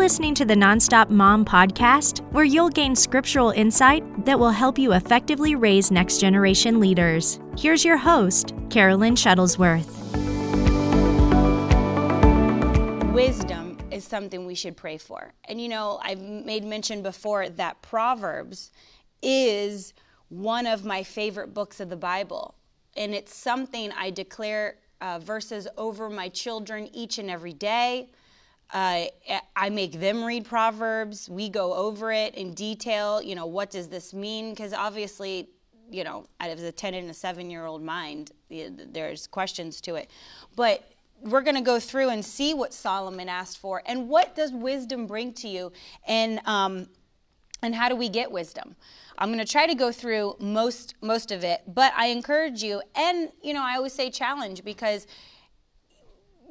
listening to the Nonstop Mom podcast, where you'll gain scriptural insight that will help you effectively raise next generation leaders. Here's your host, Carolyn Shuttlesworth. Wisdom is something we should pray for. And you know, I've made mention before that Proverbs is one of my favorite books of the Bible. And it's something I declare uh, verses over my children each and every day. Uh, I make them read Proverbs. We go over it in detail. You know, what does this mean? Because obviously, you know, out of the 10 and a 7 year old mind, there's questions to it. But we're going to go through and see what Solomon asked for and what does wisdom bring to you and, um, and how do we get wisdom. I'm going to try to go through most most of it, but I encourage you and you know, I always say challenge because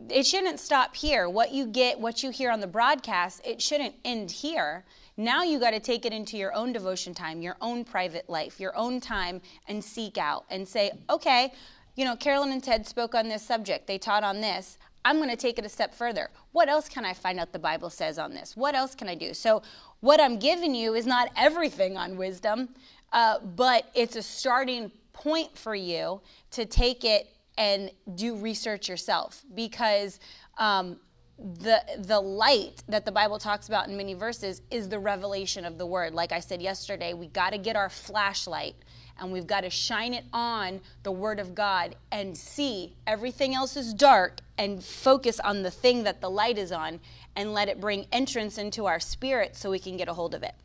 it shouldn't stop here. What you get, what you hear on the broadcast, it shouldn't end here. Now you got to take it into your own devotion time, your own private life, your own time, and seek out and say, okay, you know, Carolyn and Ted spoke on this subject. They taught on this. I'm going to take it a step further. What else can I find out the Bible says on this? What else can I do? So, what I'm giving you is not everything on wisdom, uh, but it's a starting point for you to take it and do research yourself because um, the the light that the Bible talks about in many verses is the revelation of the word. Like I said yesterday, we got to get our flashlight and we've got to shine it on the word of God and see everything else is dark and focus on the thing that the light is on and let it bring entrance into our spirit so we can get a hold of it.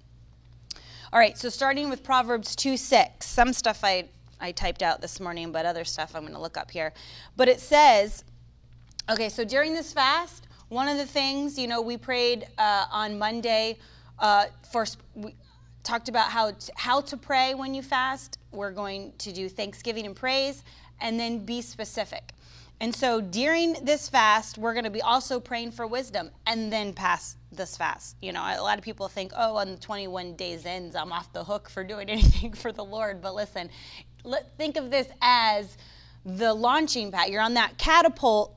All right, so starting with Proverbs 2 6, some stuff I I typed out this morning, but other stuff I'm going to look up here. But it says, okay, so during this fast, one of the things, you know, we prayed uh, on Monday uh, for, we talked about how to, how to pray when you fast. We're going to do thanksgiving and praise, and then be specific. And so during this fast, we're going to be also praying for wisdom and then pass this fast. You know, a lot of people think, oh, on the 21 days ends, I'm off the hook for doing anything for the Lord. But listen, think of this as the launching pad. You're on that catapult,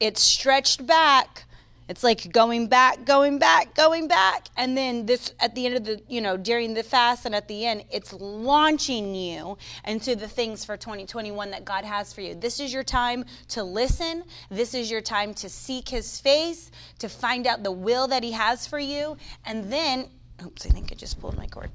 it's stretched back. It's like going back, going back, going back. And then this at the end of the, you know, during the fast and at the end, it's launching you into the things for 2021 that God has for you. This is your time to listen. This is your time to seek his face, to find out the will that he has for you. And then, oops, I think I just pulled my cord.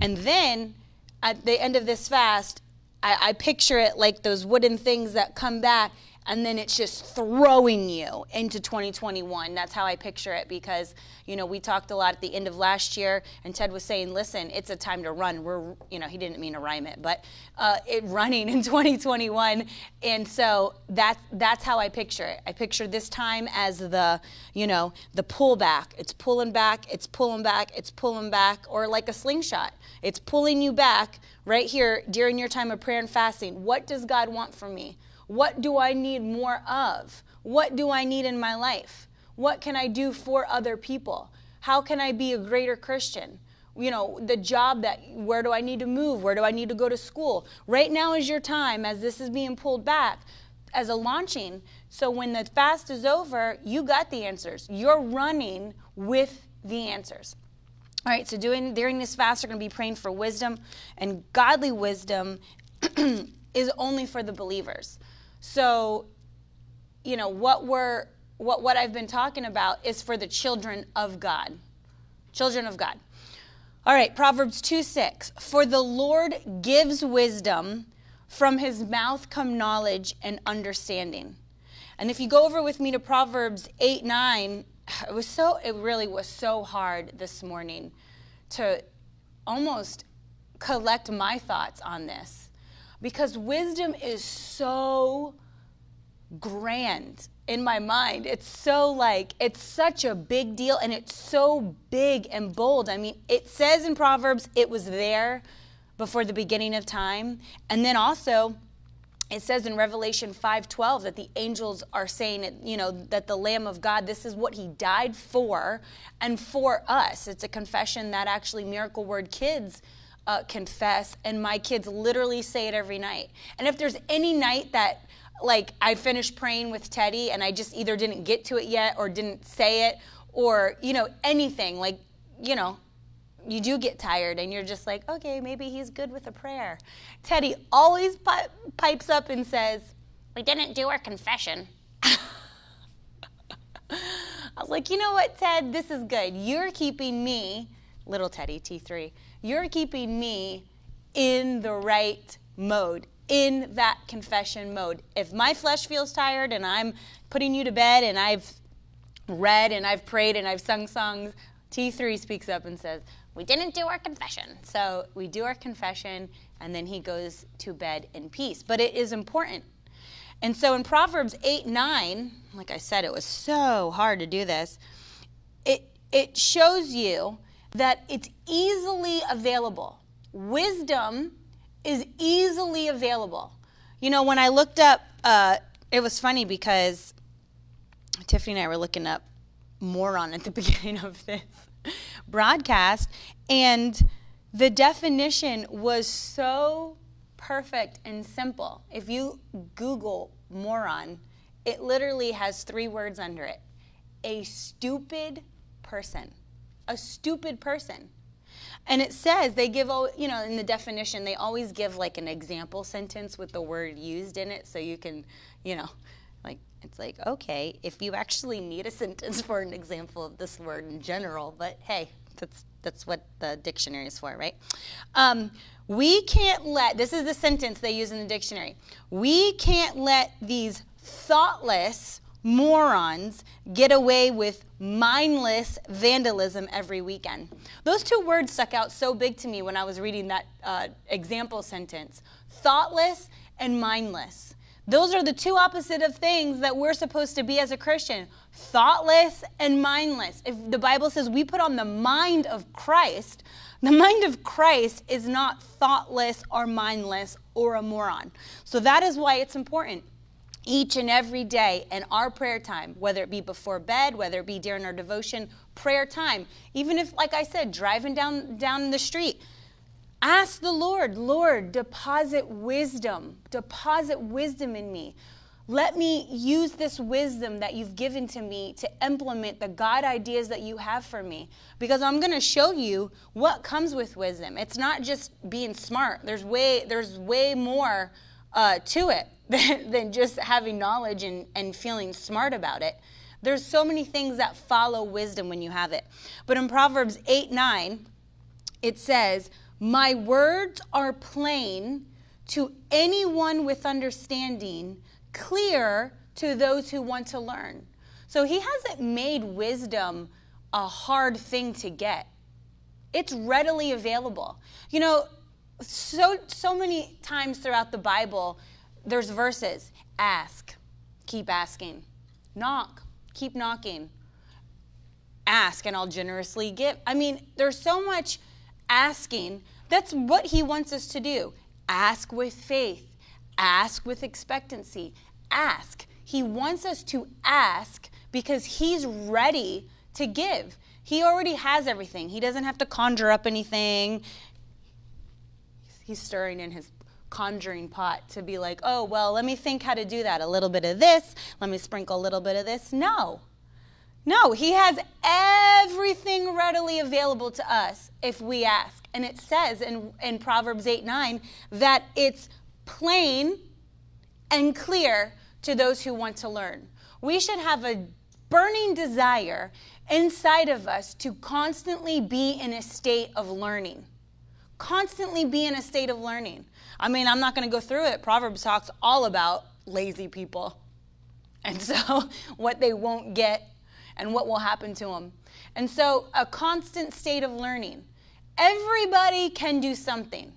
And then at the end of this fast, I, I picture it like those wooden things that come back and then it's just throwing you into 2021. That's how I picture it because, you know, we talked a lot at the end of last year, and Ted was saying, listen, it's a time to run. We're, you know, he didn't mean to rhyme it, but uh, it running in 2021. And so that, that's how I picture it. I picture this time as the, you know, the pullback. It's pulling back, it's pulling back, it's pulling back, or like a slingshot. It's pulling you back right here during your time of prayer and fasting. What does God want from me? What do I need more of? What do I need in my life? What can I do for other people? How can I be a greater Christian? You know, the job that, where do I need to move? Where do I need to go to school? Right now is your time as this is being pulled back as a launching. So when the fast is over, you got the answers. You're running with the answers. All right, so doing during this fast, we're going to be praying for wisdom, and godly wisdom is only for the believers. So, you know, what we're what what I've been talking about is for the children of God. Children of God. All right, Proverbs 2 6. For the Lord gives wisdom, from his mouth come knowledge and understanding. And if you go over with me to Proverbs 8 9, it was so, it really was so hard this morning to almost collect my thoughts on this because wisdom is so grand in my mind. It's so like, it's such a big deal and it's so big and bold. I mean, it says in Proverbs, it was there before the beginning of time. And then also, it says in Revelation 5:12 that the angels are saying, you know, that the Lamb of God, this is what he died for and for us. It's a confession that actually Miracle Word Kids uh, confess, and my kids literally say it every night. And if there's any night that like I finished praying with Teddy and I just either didn't get to it yet or didn't say it or, you know, anything. Like, you know, you do get tired and you're just like, okay, maybe he's good with a prayer. Teddy always pi- pipes up and says, We didn't do our confession. I was like, you know what, Ted, this is good. You're keeping me, little Teddy, T3, you're keeping me in the right mode, in that confession mode. If my flesh feels tired and I'm putting you to bed and I've read and I've prayed and I've sung songs, T3 speaks up and says, We didn't do our confession. So we do our confession and then he goes to bed in peace. But it is important. And so in Proverbs 8 9, like I said, it was so hard to do this, it, it shows you that it's easily available. Wisdom is easily available. You know, when I looked up, uh, it was funny because Tiffany and I were looking up moron at the beginning of this broadcast, and the definition was so perfect and simple. If you Google moron, it literally has three words under it a stupid person. A stupid person. And it says they give, you know, in the definition, they always give like an example sentence with the word used in it so you can, you know, like, it's like, okay, if you actually need a sentence for an example of this word in general, but hey, that's, that's what the dictionary is for, right? Um, we can't let, this is the sentence they use in the dictionary, we can't let these thoughtless, morons get away with mindless vandalism every weekend. Those two words stuck out so big to me when I was reading that uh, example sentence thoughtless and mindless. Those are the two opposite of things that we're supposed to be as a Christian thoughtless and mindless. If the Bible says we put on the mind of Christ, the mind of Christ is not thoughtless or mindless or a moron. So that is why it's important each and every day in our prayer time, whether it be before bed, whether it be during our devotion, prayer time. Even if, like I said, driving down, down the street, ask the Lord, Lord, deposit wisdom, deposit wisdom in me. Let me use this wisdom that you've given to me to implement the God ideas that you have for me. Because I'm going to show you what comes with wisdom. It's not just being smart. There's way, there's way more uh, to it than, just having knowledge and, and feeling smart about it. There's so many things that follow wisdom when you have it. But in Proverbs 8 9, it says, My words are plain to anyone with understanding, clear to those who want to learn. So he hasn't made wisdom a hard thing to get. It's readily available. You know, so so many times throughout the Bible, there's verses ask, keep asking, knock, keep knocking, ask, and I'll generously give. I mean, there's so much asking. That's what he wants us to do. Ask with faith, ask with expectancy, ask. He wants us to ask because he's ready to give. He already has everything. He doesn't have to conjure up anything. He's stirring in his conjuring pot to be like, oh, well, let me think how to do that. A little bit of this, let me sprinkle a little bit of this. No. No, he has everything readily available to us if we ask. And it says in, in Proverbs 8 9 that it's plain and clear to those who want to learn. We should have a burning desire inside of us to constantly be in a state of learning. Constantly be in a state of learning. I mean, I'm not going to go through it. Proverbs talks all about lazy people. And so, what they won't get and what will happen to them. And so, a constant state of learning. Everybody can do something.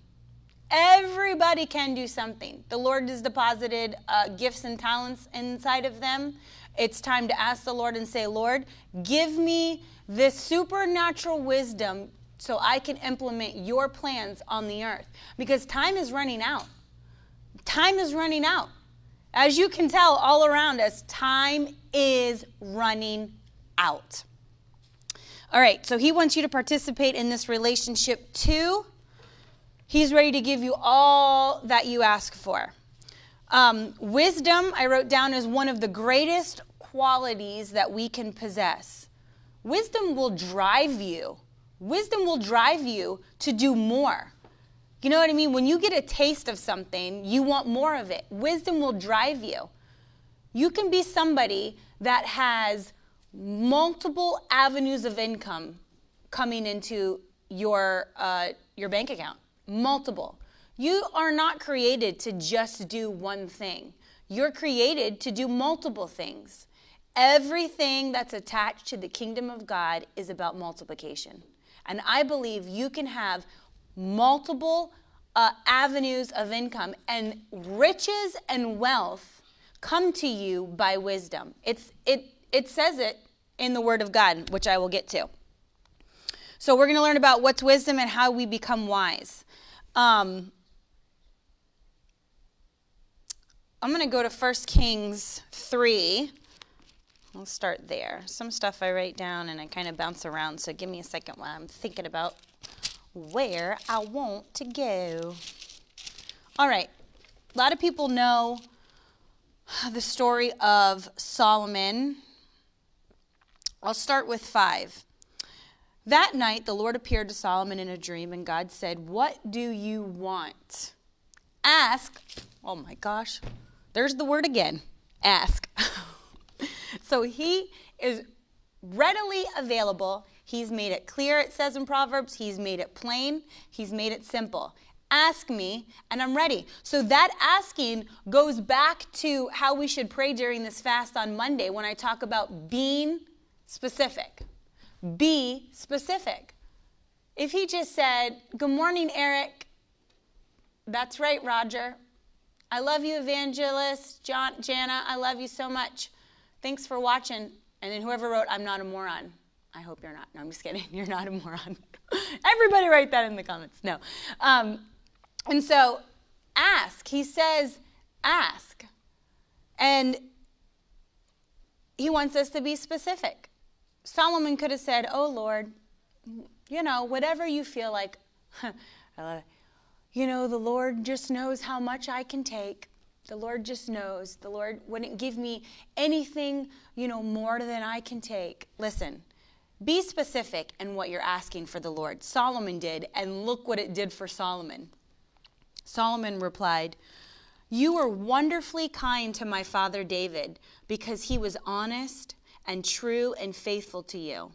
Everybody can do something. The Lord has deposited uh, gifts and talents inside of them. It's time to ask the Lord and say, Lord, give me this supernatural wisdom so I can implement your plans on the earth. Because time is running out. Time is running out. As you can tell all around us, time is running out. All right, so he wants you to participate in this relationship too. He's ready to give you all that you ask for. Um, wisdom, I wrote down, is one of the greatest qualities that we can possess. wisdom will drive you. Wisdom will drive you to do more. You know what I mean? When you get a taste of something, you want more of it. Wisdom will drive you. You can be somebody that has multiple avenues of income coming into your uh, your bank account. Multiple. You are not created to just do one thing. You're created to do multiple things. Everything that's attached to the kingdom of God is about multiplication. And I believe you can have multiple uh, avenues of income, and riches and wealth come to you by wisdom. It's, it, it says it in the Word of God, which I will get to. So, we're going to learn about what's wisdom and how we become wise. Um, I'm going to go to 1 Kings 3. I'll start there. Some stuff I write down and I kind of bounce around, so give me a second while I'm thinking about where I want to go. All right, a lot of people know the story of Solomon. I'll start with five. That night, the Lord appeared to Solomon in a dream, and God said, What do you want? Ask. Oh my gosh, there's the word again ask. so he is readily available. He's made it clear, it says in Proverbs. He's made it plain. He's made it simple. Ask me, and I'm ready. So that asking goes back to how we should pray during this fast on Monday when I talk about being specific. Be specific. If he just said, Good morning, Eric, that's right, Roger. I love you, Evangelist. John, Jana, I love you so much. Thanks for watching. And then whoever wrote, I'm not a moron. I hope you're not. No, I'm just kidding. You're not a moron. Everybody write that in the comments. No. Um, and so ask. He says, ask. And he wants us to be specific. Solomon could have said, Oh Lord, you know, whatever you feel like. I love it you know, the Lord just knows how much I can take. The Lord just knows. The Lord wouldn't give me anything, you know, more than I can take. Listen, be specific in what you're asking for the Lord. Solomon did, and look what it did for Solomon. Solomon replied, You were wonderfully kind to my father David because he was honest and true and faithful to you.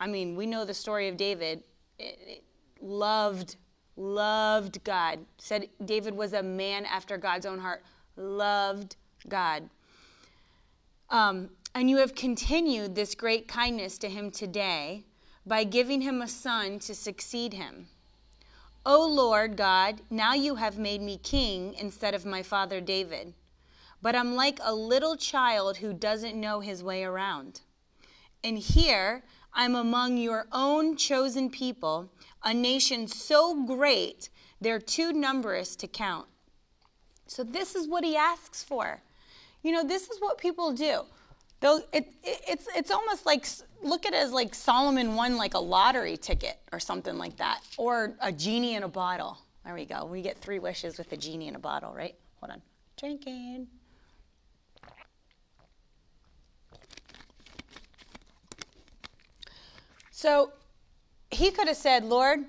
I mean, we know the story of David. It, it loved loved God. Said David was a man after God's own heart, loved God. Um, and you have continued this great kindness to him today by giving him a son to succeed him. O Lord God, now you have made me king instead of my father David. But I'm like a little child who doesn't know his way around. And here I'm among your own chosen people a nation so great they're too numerous to count. So, this is what he asks for. You know, this is what people do. They'll, it, it, it's, it's almost like, look at it as like Solomon won like a lottery ticket or something like that, or a genie in a bottle. There we go. We get three wishes with a genie in a bottle, right? Hold on. Drinking. So he could have said, Lord,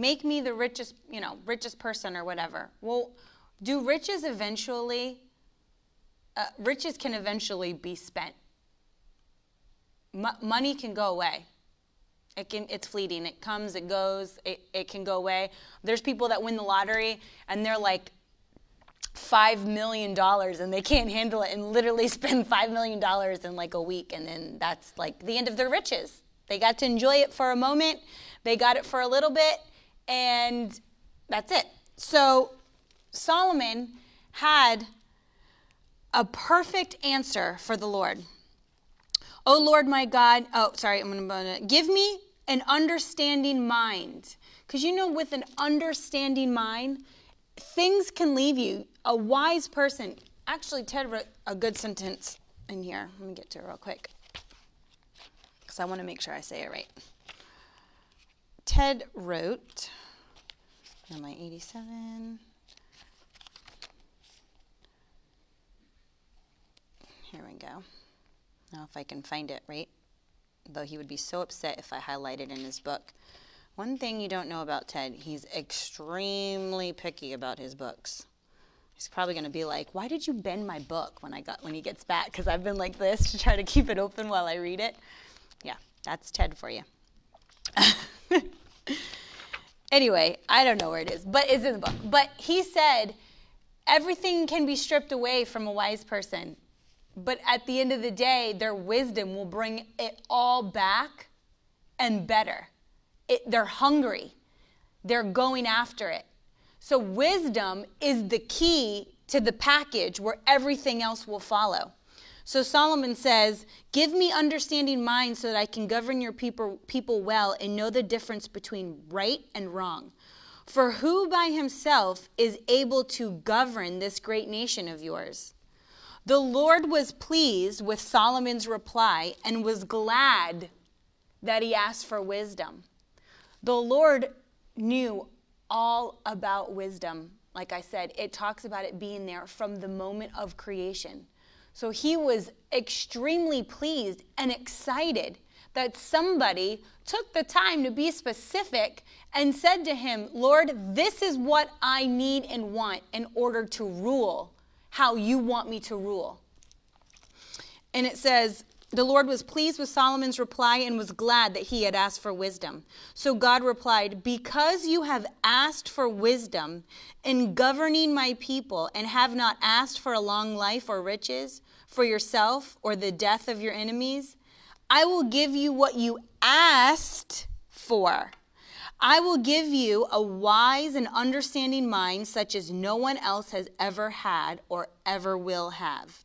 make me the richest, you know, richest person or whatever. Well, do riches eventually, uh, riches can eventually be spent. M- money can go away. It can, it's fleeting. It comes, it goes, it, it can go away. There's people that win the lottery and they're like five million dollars and they can't handle it and literally spend five million dollars in like a week and then that's like the end of their riches they got to enjoy it for a moment they got it for a little bit and that's it so solomon had a perfect answer for the lord oh lord my god oh sorry i'm gonna give me an understanding mind because you know with an understanding mind things can leave you. A wise person, actually, Ted wrote a good sentence in here. Let me get to it real quick because I want to make sure I say it right. Ted wrote, am I 87? Here we go. Now, if I can find it, right? Though he would be so upset if I highlighted in his book. One thing you don't know about Ted, he's extremely picky about his books. He's probably going to be like, "Why did you bend my book when I got when he gets back cuz I've been like this to try to keep it open while I read it." Yeah, that's Ted for you. anyway, I don't know where it is, but it's in the book. But he said everything can be stripped away from a wise person, but at the end of the day, their wisdom will bring it all back and better. It, they're hungry, they're going after it. So, wisdom is the key to the package where everything else will follow. So, Solomon says, Give me understanding mind so that I can govern your people, people well and know the difference between right and wrong. For who by himself is able to govern this great nation of yours? The Lord was pleased with Solomon's reply and was glad that he asked for wisdom. The Lord knew all about wisdom. Like I said, it talks about it being there from the moment of creation. So he was extremely pleased and excited that somebody took the time to be specific and said to him, Lord, this is what I need and want in order to rule how you want me to rule. And it says, the Lord was pleased with Solomon's reply and was glad that he had asked for wisdom. So God replied, Because you have asked for wisdom in governing my people and have not asked for a long life or riches for yourself or the death of your enemies, I will give you what you asked for. I will give you a wise and understanding mind such as no one else has ever had or ever will have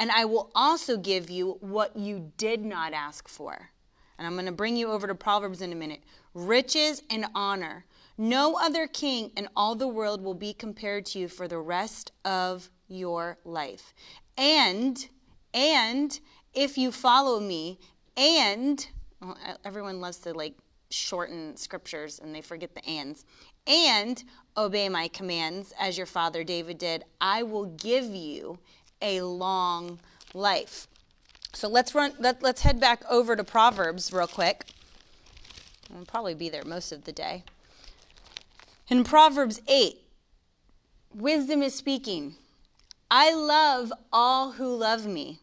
and I will also give you what you did not ask for. And I'm going to bring you over to Proverbs in a minute. Riches and honor. No other king in all the world will be compared to you for the rest of your life. And, and if you follow me, and, well, everyone loves to like shorten scriptures and they forget the ands, and obey my commands as your father David did, I will give you a long life. So let's run let, let's head back over to Proverbs real quick. We'll probably be there most of the day. In Proverbs 8, wisdom is speaking. I love all who love me.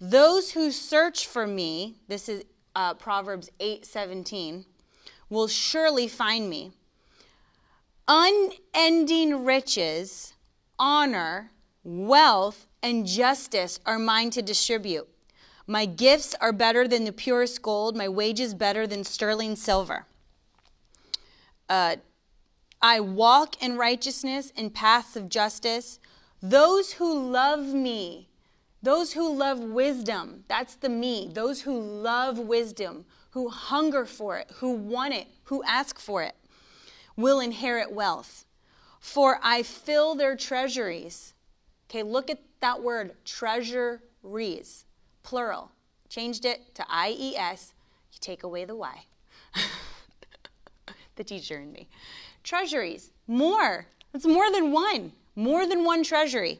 Those who search for me, this is uh, Proverbs eight seventeen, will surely find me. Unending riches, honor, wealth, and justice are mine to distribute. My gifts are better than the purest gold, my wages better than sterling silver. Uh, I walk in righteousness in paths of justice. Those who love me, those who love wisdom, that's the me, those who love wisdom, who hunger for it, who want it, who ask for it, will inherit wealth. For I fill their treasuries. Okay, look at that word treasuries, plural. Changed it to IES. You take away the Y. the teacher in me. Treasuries, more. It's more than one. More than one treasury.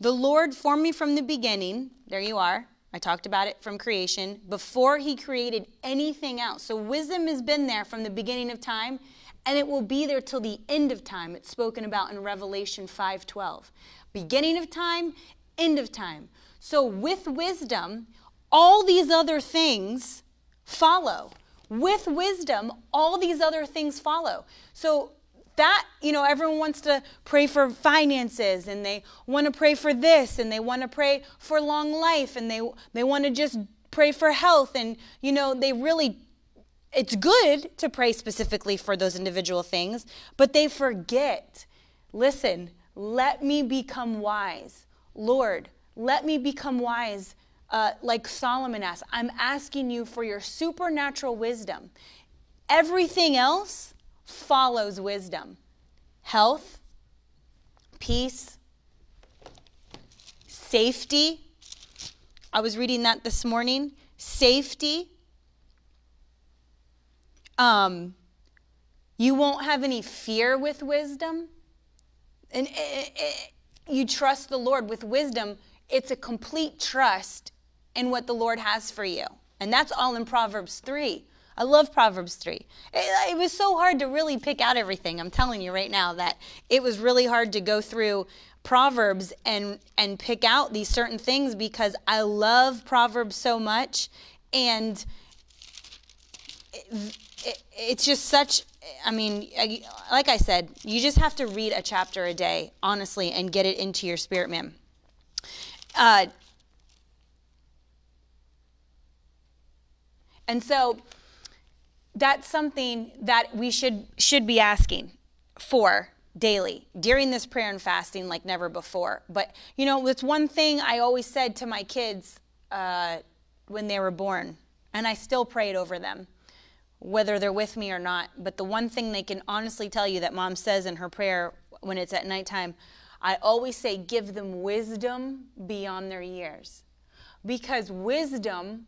The Lord formed me from the beginning. There you are. I talked about it from creation before he created anything else. So wisdom has been there from the beginning of time and it will be there till the end of time. It's spoken about in Revelation 5:12 beginning of time, end of time. So, with wisdom, all these other things follow. With wisdom, all these other things follow. So, that, you know, everyone wants to pray for finances and they want to pray for this and they want to pray for long life and they, they want to just pray for health and, you know, they really it's good to pray specifically for those individual things, but they forget. Listen, let me become wise. Lord, let me become wise uh, like Solomon asked. I'm asking you for your supernatural wisdom. Everything else follows wisdom health, peace, safety. I was reading that this morning. Safety. Um, you won't have any fear with wisdom. And it, it, you trust the Lord with wisdom. It's a complete trust in what the Lord has for you. And that's all in Proverbs 3. I love Proverbs 3. It, it, was so hard to really pick out everything. I'm telling you right now that it was really hard to go through Proverbs and and pick out these certain things because I love Proverbs so much and it, it, it's just such I mean, like I said, you just have to read a chapter a day, honestly, and get it into your spirit, man. Uh, and so that's something that we should should be asking for daily during this prayer and fasting like never before. But you know, it's one thing I always said to my kids uh, when they were born, and I still prayed over them whether they're with me or not. But the one thing they can honestly tell you that mom says in her prayer when it's at nighttime, I always say, give them wisdom beyond their years. Because wisdom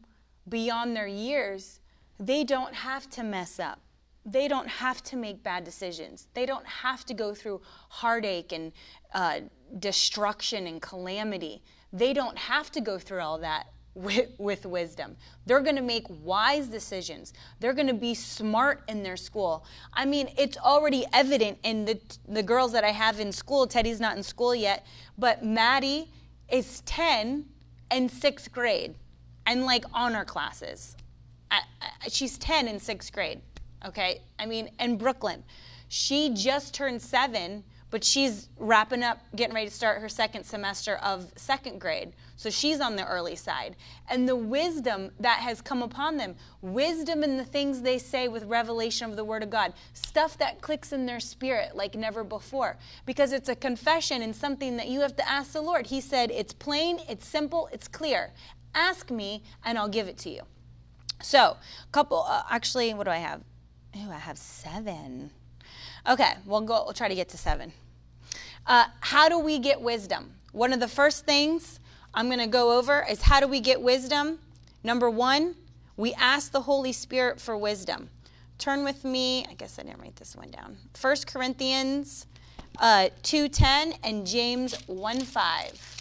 beyond their years, they don't have to mess up. They don't have to make bad decisions. They don't have to go through heartache and uh, destruction and calamity. They don't have to go through all that with, with wisdom. They're going to make wise decisions. They're going to be smart in their school. I mean, it's already evident in the, the girls that I have in school. Teddy's not in school yet, but Maddie is 10 and sixth grade and like honor classes. I, I, she's 10 in sixth grade, okay? I mean, in Brooklyn, she just turned seven but she's wrapping up, getting ready to start her second semester of second grade. So she's on the early side. And the wisdom that has come upon them, wisdom in the things they say with revelation of the Word of God, stuff that clicks in their spirit like never before. Because it's a confession and something that you have to ask the Lord. He said, It's plain, it's simple, it's clear. Ask me, and I'll give it to you. So, couple, uh, actually, what do I have? Oh, I have seven. Okay, we'll go. We'll try to get to seven. Uh, how do we get wisdom? One of the first things I'm going to go over is how do we get wisdom? Number one, we ask the Holy Spirit for wisdom. Turn with me, I guess I didn't write this one down. 1 Corinthians uh, 2.10 and James 1.5.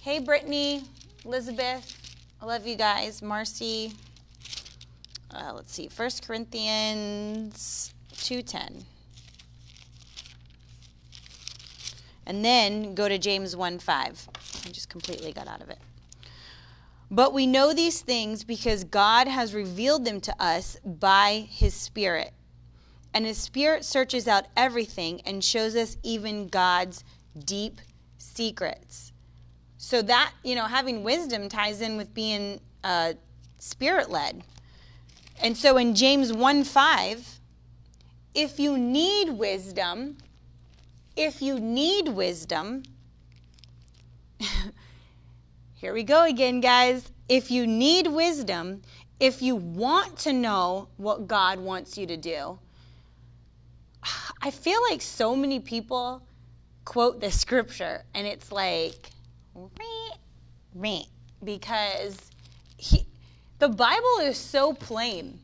Hey, Brittany, Elizabeth, I love you guys. Marcy, uh, let's see, 1 Corinthians 2.10. And then go to James 1 5. I just completely got out of it. But we know these things because God has revealed them to us by his Spirit. And his Spirit searches out everything and shows us even God's deep secrets. So that, you know, having wisdom ties in with being uh, spirit led. And so in James 1 5, if you need wisdom, if you need wisdom, here we go again, guys. If you need wisdom, if you want to know what God wants you to do, I feel like so many people quote the scripture and it's like, because he, the Bible is so plain.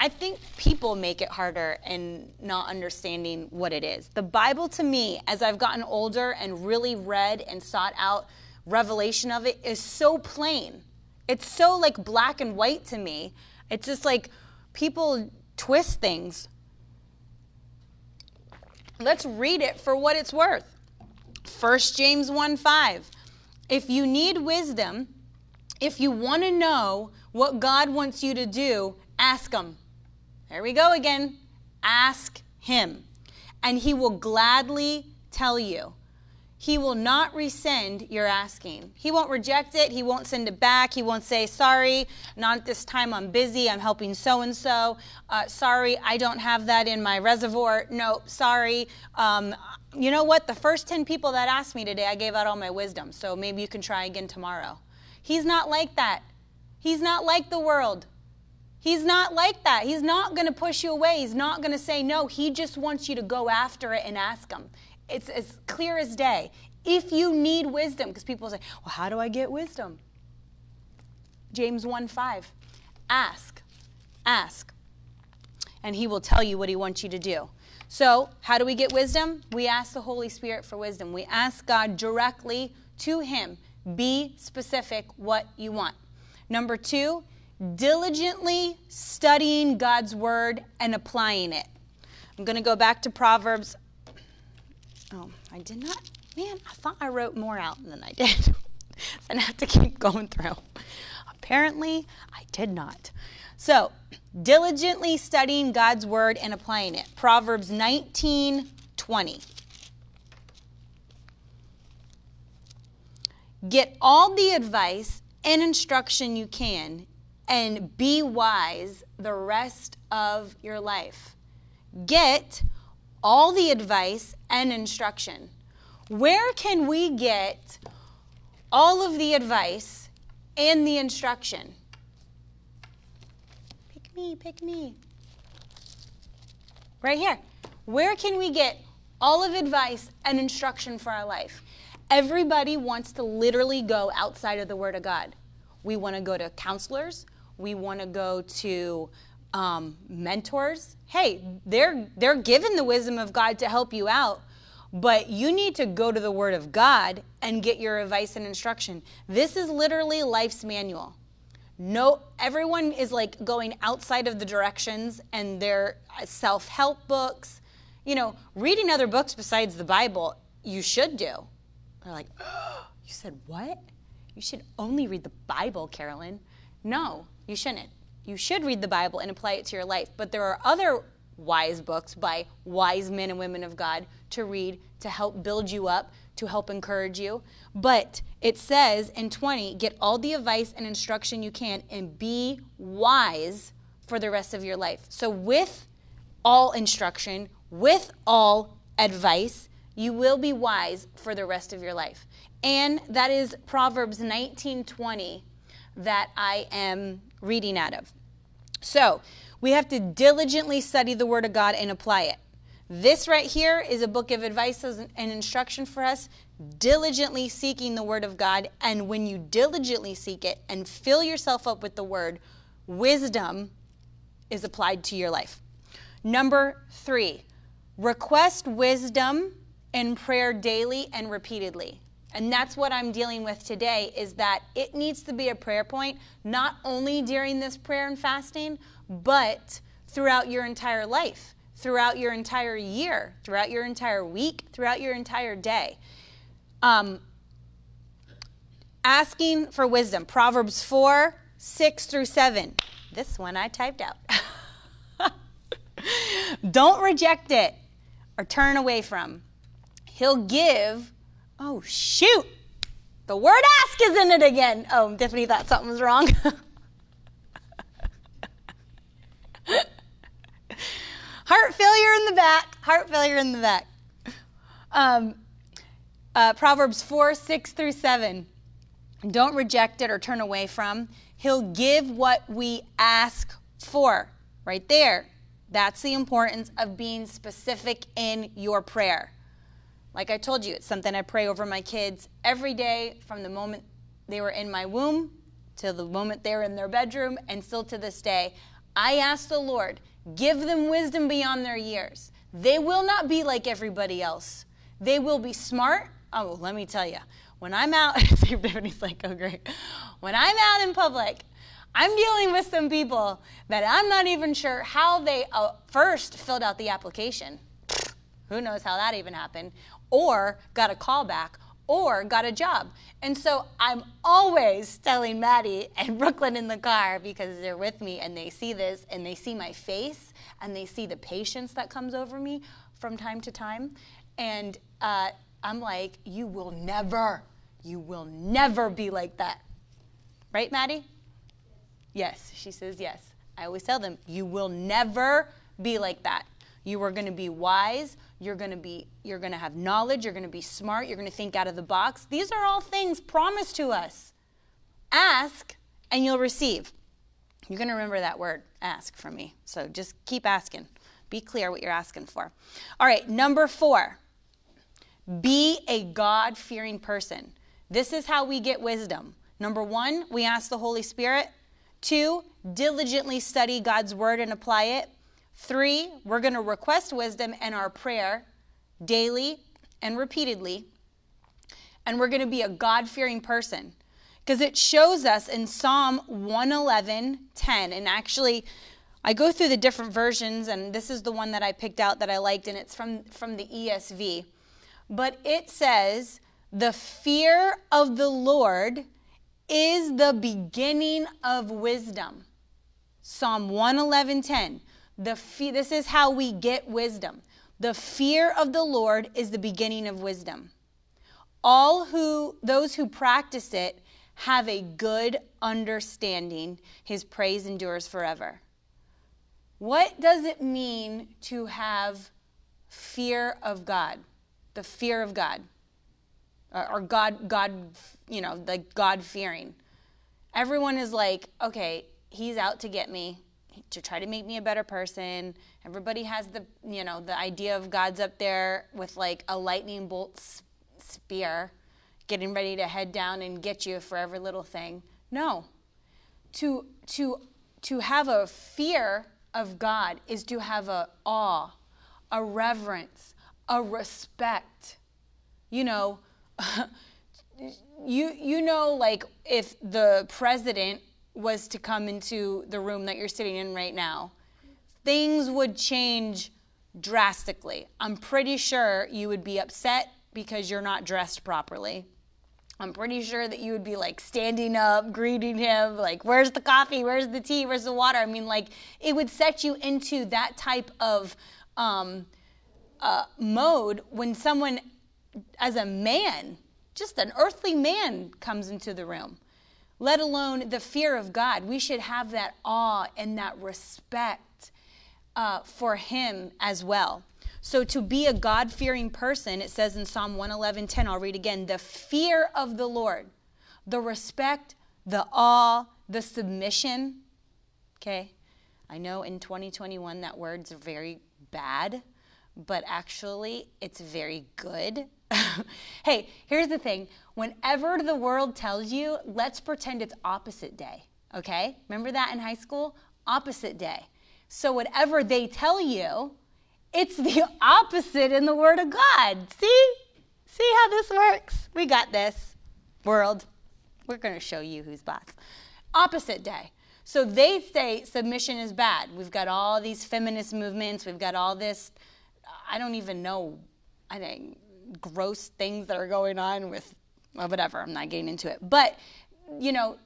I think people make it harder in not understanding what it is. The Bible, to me, as I've gotten older and really read and sought out revelation of it, is so plain. It's so like black and white to me. It's just like people twist things. Let's read it for what it's worth. 1 James 1 5. If you need wisdom, if you want to know what God wants you to do, ask Him. There we go again. Ask him, and he will gladly tell you. He will not rescind your asking. He won't reject it. He won't send it back. He won't say, Sorry, not this time. I'm busy. I'm helping so and so. Sorry, I don't have that in my reservoir. No, sorry. Um, you know what? The first 10 people that asked me today, I gave out all my wisdom. So maybe you can try again tomorrow. He's not like that. He's not like the world. He's not like that. He's not going to push you away. He's not going to say no. He just wants you to go after it and ask him. It's as clear as day. If you need wisdom, because people say, well, how do I get wisdom? James 1 5. Ask, ask, and he will tell you what he wants you to do. So, how do we get wisdom? We ask the Holy Spirit for wisdom. We ask God directly to him Be specific what you want. Number two, diligently studying God's word and applying it. I'm going to go back to Proverbs. Oh, I did not. Man, I thought I wrote more out than I did. so I have to keep going through. Apparently, I did not. So, diligently studying God's word and applying it. Proverbs 19 20. Get all the advice and instruction you can and be wise the rest of your life. Get all the advice and instruction. Where can we get all of the advice and the instruction? Pick me, pick me. Right here. Where can we get all of advice and instruction for our life? Everybody wants to literally go outside of the Word of God. We want to go to counselors. We want to go to um, mentors. Hey, they're they're given the wisdom of God to help you out, but you need to go to the Word of God and get your advice and instruction. This is literally life's manual. No, everyone is like going outside of the directions and their self-help books. You know, reading other books besides the Bible, you should do. They're like, oh, you said what? You should only read the Bible, Carolyn. No, you shouldn't. You should read the Bible and apply it to your life. But there are other wise books by wise men and women of God to read to help build you up, to help encourage you. But it says in 20, get all the advice and instruction you can and be wise for the rest of your life. So, with all instruction, with all advice, you will be wise for the rest of your life. And that is Proverbs 19:20 that I am reading out of. So, we have to diligently study the word of God and apply it. This right here is a book of advice and instruction for us, diligently seeking the word of God. And when you diligently seek it and fill yourself up with the word, wisdom is applied to your life. Number three, request wisdom in prayer daily and repeatedly. And that's what I'm dealing with today is that it needs to be a prayer point, not only during this prayer and fasting, but throughout your entire life, throughout your entire year, throughout your entire week, throughout your entire day. Um, asking for wisdom. Proverbs 4, 6 through 7. This one I typed out. Don't reject it or turn away from. He'll give. Oh, shoot. The word ask is in it again. Oh, Tiffany thought something was wrong. heart failure in the back. Heart failure in the back. Um, uh, Proverbs 4 6 through 7. Don't reject it or turn away from. He'll give what we ask for. Right there. That's the importance of being specific in your prayer. Like I told you, it's something I pray over my kids every day from the moment they were in my womb till the moment they were in their bedroom, and still to this day. I ask the Lord, give them wisdom beyond their years. They will not be like everybody else. They will be smart. Oh, let me tell you, when I'm out, Tiffany's like, oh, great. When I'm out in public, I'm dealing with some people that I'm not even sure how they uh, first filled out the application. Who knows how that even happened? Or got a call back or got a job. And so I'm always telling Maddie and Brooklyn in the car because they're with me and they see this and they see my face and they see the patience that comes over me from time to time. And uh, I'm like, you will never, you will never be like that. Right, Maddie? Yes, she says yes. I always tell them, you will never be like that. You are going to be wise you're going to be you're going to have knowledge you're going to be smart you're going to think out of the box. These are all things promised to us. Ask and you'll receive. You're going to remember that word ask from me. So just keep asking. Be clear what you're asking for. All right number 4 be a god-fearing person. This is how we get wisdom. Number 1 we ask the holy spirit 2 diligently study god's word and apply it Three, we're going to request wisdom in our prayer daily and repeatedly. and we're going to be a God fearing person. Because it shows us in Psalm 111 10, and actually, I go through the different versions, and this is the one that I picked out that I liked, and it's from, from the ESV. But it says, The fear of the Lord is the beginning of wisdom. Psalm 111:10. The fe- this is how we get wisdom. The fear of the Lord is the beginning of wisdom. All who those who practice it have a good understanding. His praise endures forever. What does it mean to have fear of God? The fear of God. Or God God, you know, like God fearing. Everyone is like, okay, he's out to get me to try to make me a better person. Everybody has the, you know, the idea of God's up there with like a lightning bolt spear, getting ready to head down and get you for every little thing. No. To to to have a fear of God is to have a awe, a reverence, a respect. You know, you you know like if the president was to come into the room that you're sitting in right now, things would change drastically. I'm pretty sure you would be upset because you're not dressed properly. I'm pretty sure that you would be like standing up, greeting him, like, where's the coffee? Where's the tea? Where's the water? I mean, like, it would set you into that type of um, uh, mode when someone, as a man, just an earthly man, comes into the room let alone the fear of God. We should have that awe and that respect uh, for Him as well. So, to be a God fearing person, it says in Psalm 111 10, I'll read again the fear of the Lord, the respect, the awe, the submission. Okay? I know in 2021 that word's very bad, but actually it's very good. hey, here's the thing whenever the world tells you, let's pretend it's opposite day, okay? Remember that in high school? Opposite day. So, whatever they tell you, it's the opposite in the Word of God. See? See how this works? We got this, world. We're going to show you who's boss. Opposite day. So they say submission is bad. We've got all these feminist movements. We've got all this, I don't even know, I think, gross things that are going on with well, whatever, I'm not getting into it. But, you know,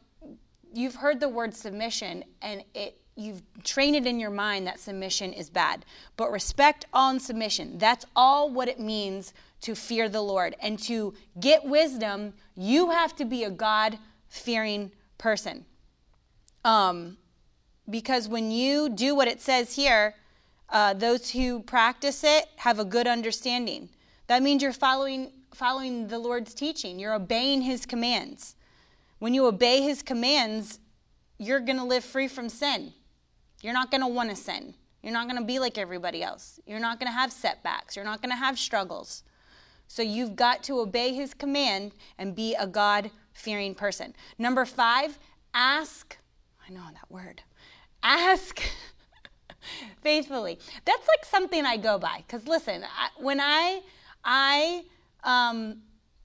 you've heard the word submission and it you've trained it in your mind that submission is bad. But respect on submission, that's all what it means to fear the Lord. And to get wisdom, you have to be a God fearing person. Um, because when you do what it says here, uh, those who practice it have a good understanding. That means you're following following the Lord's teaching, you're obeying His commands. When you obey His commands, you're going to live free from sin. You're not going to want to sin. You're not going to be like everybody else. You're not going to have setbacks. You're not going to have struggles. So you've got to obey His command and be a God fearing person. Number five, ask. I know that word. Ask faithfully. That's like something I go by. Because listen, I, when I I um,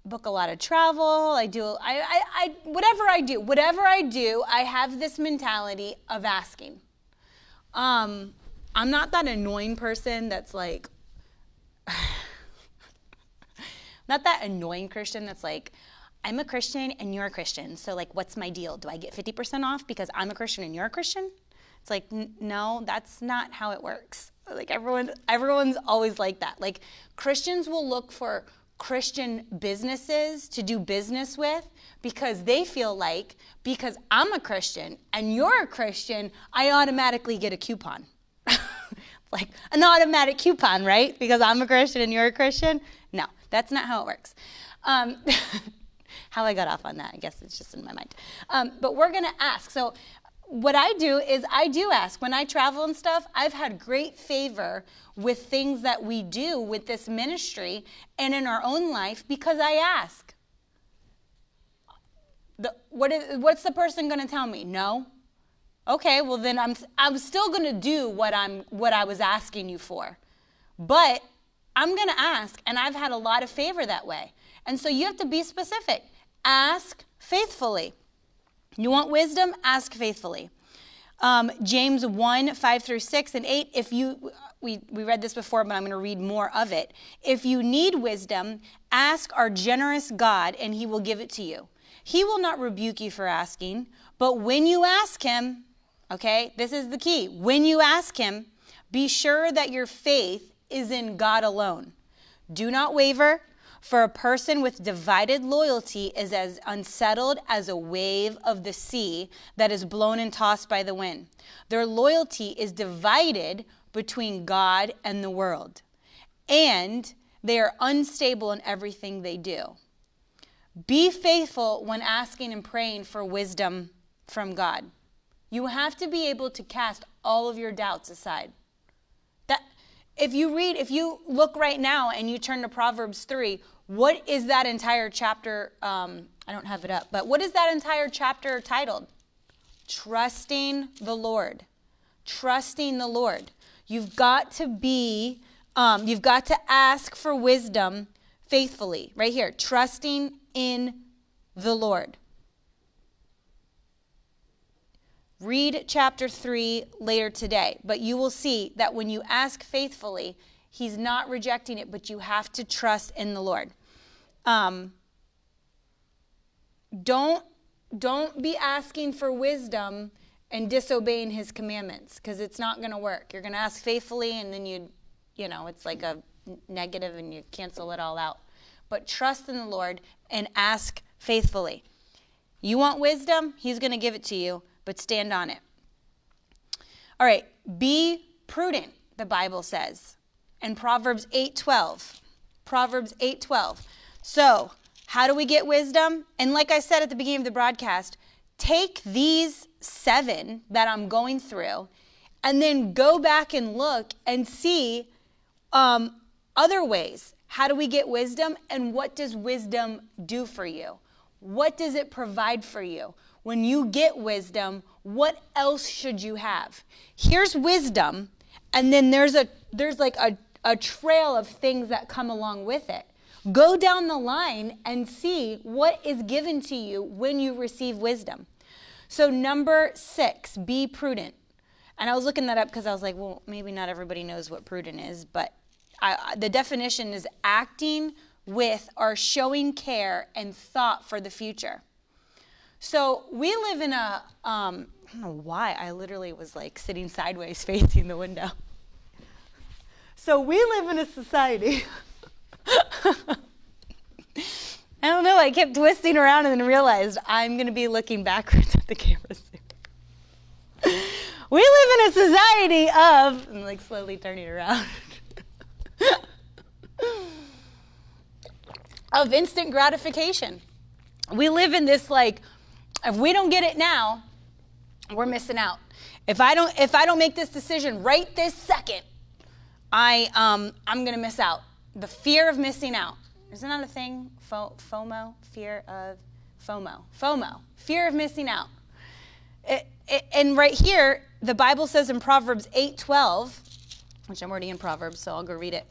book a lot of travel. I do, I, I, I, whatever I do, whatever I do, I have this mentality of asking. Um, I'm not that annoying person that's like, not that annoying Christian that's like, I'm a Christian and you're a Christian. So, like, what's my deal? Do I get 50% off because I'm a Christian and you're a Christian? It's like, n- no, that's not how it works. Like, everyone, everyone's always like that. Like, Christians will look for Christian businesses to do business with because they feel like because I'm a Christian and you're a Christian, I automatically get a coupon. like an automatic coupon, right? Because I'm a Christian and you're a Christian? No, that's not how it works. Um, how I got off on that, I guess it's just in my mind. Um, but we're going to ask. So what I do is I do ask. When I travel and stuff, I've had great favor with things that we do with this ministry and in our own life because I ask. The, what is, what's the person going to tell me? No. Okay, well then I'm I'm still going to do what I'm what I was asking you for. But I'm going to ask, and I've had a lot of favor that way. And so you have to be specific. Ask faithfully. You want wisdom? Ask faithfully. Um, James 1, 5 through 6 and 8. If you, we, we read this before, but I'm going to read more of it. If you need wisdom, ask our generous God, and he will give it to you. He will not rebuke you for asking, but when you ask him, okay, this is the key. When you ask him, be sure that your faith is in God alone. Do not waver, for a person with divided loyalty is as unsettled as a wave of the sea that is blown and tossed by the wind. Their loyalty is divided between God and the world, and they are unstable in everything they do. Be faithful when asking and praying for wisdom from God. You have to be able to cast all of your doubts aside. If you read, if you look right now and you turn to Proverbs 3, what is that entire chapter? Um, I don't have it up, but what is that entire chapter titled? Trusting the Lord. Trusting the Lord. You've got to be, um, you've got to ask for wisdom faithfully. Right here, trusting in the Lord. Read chapter 3 later today, but you will see that when you ask faithfully, He's not rejecting it, but you have to trust in the Lord. Um, don't don't be asking for wisdom and disobeying his commandments because it's not going to work. You're going to ask faithfully and then you you know, it's like a negative and you cancel it all out. But trust in the Lord and ask faithfully. You want wisdom? He's going to give it to you, but stand on it. All right, be prudent, the Bible says. And Proverbs 8:12. Proverbs 8:12. So, how do we get wisdom? And like I said at the beginning of the broadcast, take these seven that I'm going through and then go back and look and see um, other ways. How do we get wisdom? And what does wisdom do for you? What does it provide for you? When you get wisdom, what else should you have? Here's wisdom, and then there's a there's like a, a trail of things that come along with it. Go down the line and see what is given to you when you receive wisdom. So, number six, be prudent. And I was looking that up because I was like, well, maybe not everybody knows what prudent is, but I, the definition is acting with or showing care and thought for the future. So we live in a, um, I don't know why, I literally was like sitting sideways facing the window. So we live in a society I don't know. I kept twisting around and then realized I'm going to be looking backwards at the camera soon. we live in a society of, I'm like slowly turning around, of instant gratification. We live in this like, if we don't get it now, we're missing out. If I don't, if I don't make this decision right this second, I, um, I'm to miss out. The fear of missing out. Isn't that a thing? FOMO, fear of FOMO. FOMO, fear of missing out. It, it, and right here, the Bible says in Proverbs 8:12, which I'm already in Proverbs, so I'll go read it.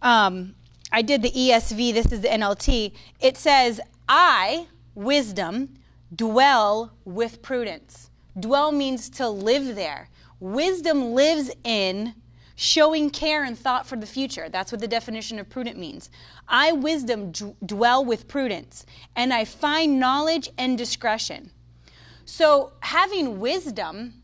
Um, I did the ESV. This is the NLT. It says, "I, wisdom, dwell with prudence." Dwell means to live there. Wisdom lives in showing care and thought for the future. That's what the definition of prudent means. I, wisdom, d- dwell with prudence, and I find knowledge and discretion. So, having wisdom,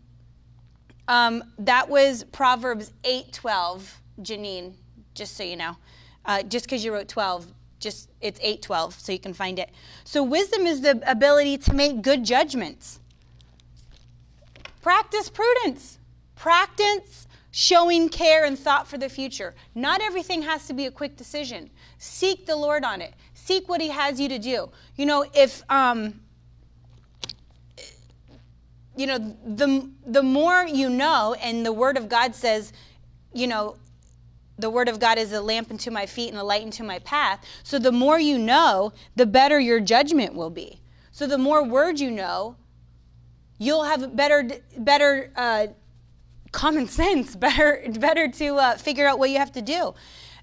um, that was Proverbs 8 12, Janine, just so you know. Uh, just because you wrote 12, just it's 812 so you can find it. So, wisdom is the ability to make good judgments. Practice prudence. Practice showing care and thought for the future. Not everything has to be a quick decision. Seek the Lord on it. Seek what He has you to do. You know, if um, you know the the more you know, and the Word of God says, you know, the Word of God is a lamp unto my feet and a light unto my path. So the more you know, the better your judgment will be. So the more word you know, you'll have better better. Uh, common sense, better, better to uh, figure out what you have to do.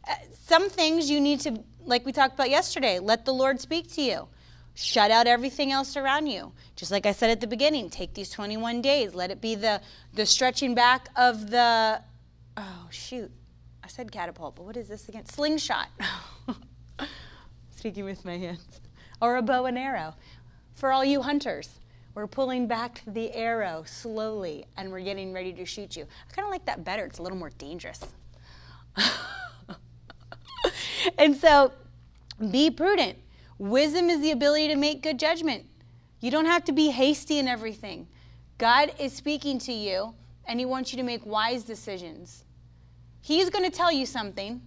Uh, some things you need to, like we talked about yesterday, let the Lord speak to you. Shut out everything else around you. Just like I said at the beginning, take these 21 days. Let it be the, the stretching back of the, oh, shoot. I said catapult, but what is this again? Slingshot. Speaking with my hands. Or a bow and arrow. For all you hunters, we're pulling back the arrow slowly and we're getting ready to shoot you. I kind of like that better. It's a little more dangerous. and so be prudent. Wisdom is the ability to make good judgment. You don't have to be hasty in everything. God is speaking to you and He wants you to make wise decisions. He's going to tell you something,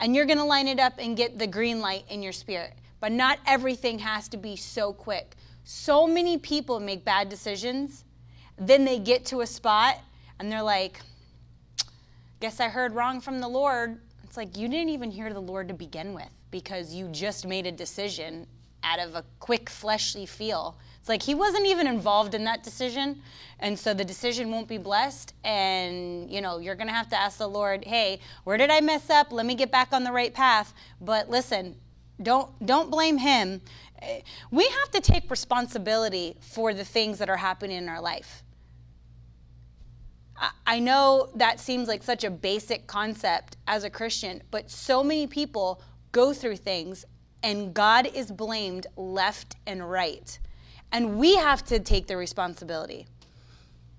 and you're going to line it up and get the green light in your spirit. But not everything has to be so quick. So many people make bad decisions, then they get to a spot and they're like, Guess I heard wrong from the Lord. It's like you didn't even hear the Lord to begin with because you just made a decision out of a quick fleshly feel. It's like he wasn't even involved in that decision. And so the decision won't be blessed. And, you know, you're going to have to ask the Lord, hey, where did I mess up? Let me get back on the right path. But listen, don't, don't blame him. We have to take responsibility for the things that are happening in our life. I know that seems like such a basic concept as a Christian, but so many people go through things and God is blamed left and right. And we have to take the responsibility.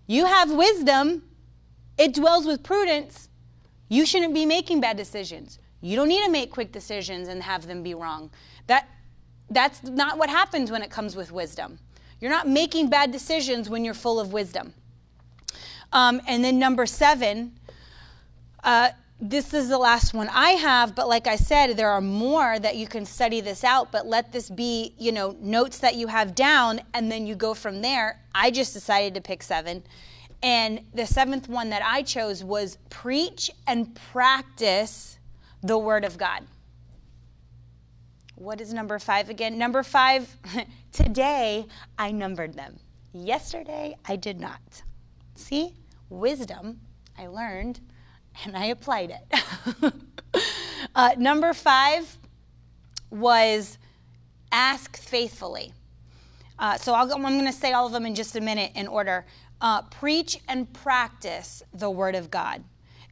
You have wisdom, it dwells with prudence. You shouldn't be making bad decisions. You don't need to make quick decisions and have them be wrong. That, that's not what happens when it comes with wisdom. You're not making bad decisions when you're full of wisdom. Um, and then number seven, uh, this is the last one I have, but like I said, there are more that you can study this out, but let this be, you know, notes that you have down and then you go from there. I just decided to pick seven. And the seventh one that I chose was preach and practice the word of God. What is number five again? Number five, today I numbered them. Yesterday I did not. See, wisdom I learned and I applied it. uh, number five was ask faithfully. Uh, so i am going to say all of them in just a minute in order. Uh, preach and practice the word of God.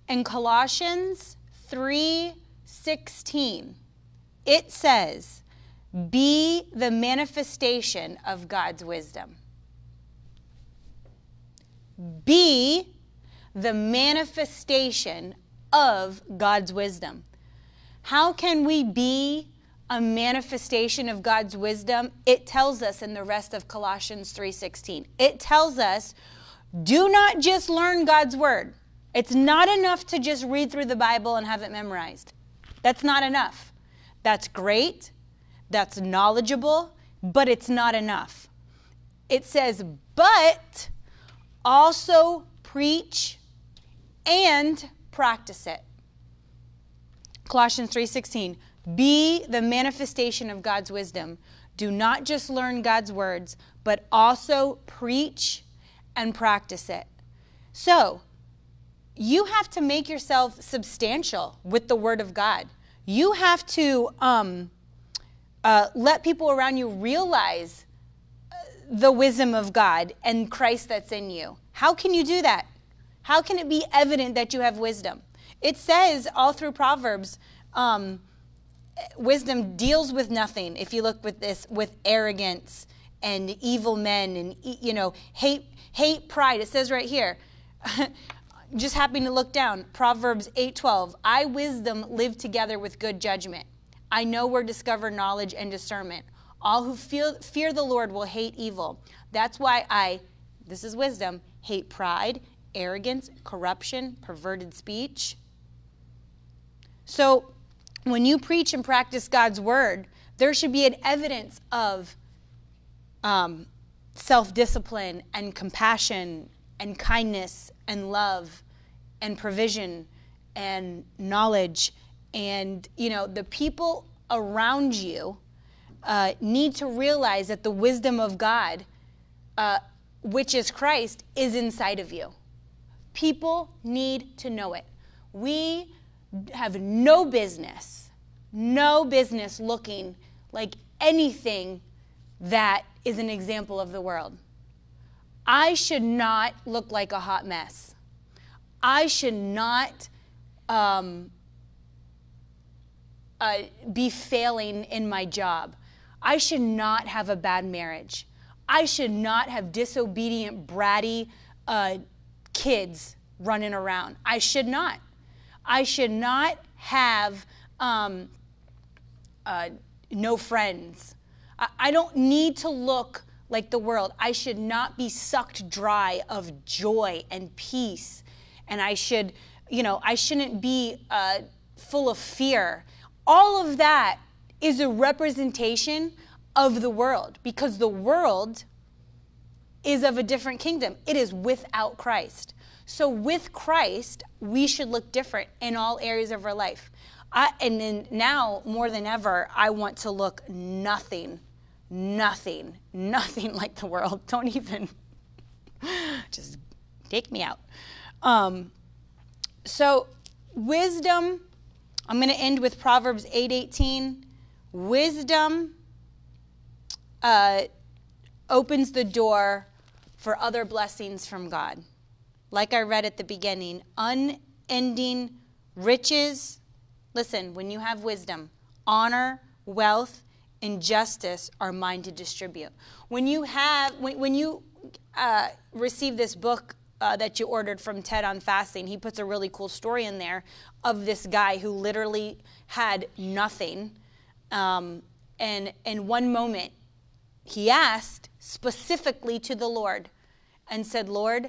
In Colossians 3:16, it says, "Be the manifestation of God's wisdom." Be the manifestation of God's wisdom. How can we be a manifestation of God's wisdom? It tells us in the rest of Colossians 3:16. It tells us, do not just learn God's word. It's not enough to just read through the Bible and have it memorized. That's not enough. That's great. That's knowledgeable, but it's not enough. It says, but also preach and practice it. Colossians 3:16 Be the manifestation of God's wisdom. Do not just learn God's words, but also preach and practice it. So, you have to make yourself substantial with the Word of God. You have to um, uh, let people around you realize uh, the wisdom of God and Christ that's in you. How can you do that? How can it be evident that you have wisdom? It says all through Proverbs, um, wisdom deals with nothing. If you look with this, with arrogance and evil men and you know hate, hate pride. It says right here. just happening to look down proverbs 8:12 i wisdom live together with good judgment i know where discover knowledge and discernment all who feel, fear the lord will hate evil that's why i this is wisdom hate pride arrogance, corruption, perverted speech. So, when you preach and practice God's word, there should be an evidence of um, self discipline and compassion and kindness and love and provision and knowledge. And, you know, the people around you uh, need to realize that the wisdom of God, uh, which is Christ, is inside of you. People need to know it. We have no business, no business looking like anything that is an example of the world. I should not look like a hot mess. I should not um, uh, be failing in my job. I should not have a bad marriage. I should not have disobedient, bratty uh, kids running around. I should not. I should not have um, uh, no friends. I, I don't need to look like the world. I should not be sucked dry of joy and peace. And I should, you know, I shouldn't be uh, full of fear. All of that is a representation of the world because the world is of a different kingdom. It is without Christ. So, with Christ, we should look different in all areas of our life. I, and then now, more than ever, I want to look nothing, nothing, nothing like the world. Don't even, just take me out. Um, so, wisdom, I'm going to end with Proverbs 8:18. Wisdom uh, opens the door for other blessings from God. Like I read at the beginning, unending riches. Listen, when you have wisdom, honor, wealth, and justice are mine to distribute. When you have, when, when you uh, receive this book uh, that you ordered from Ted on fasting, he puts a really cool story in there of this guy who literally had nothing. Um, and in one moment, he asked specifically to the Lord and said, Lord,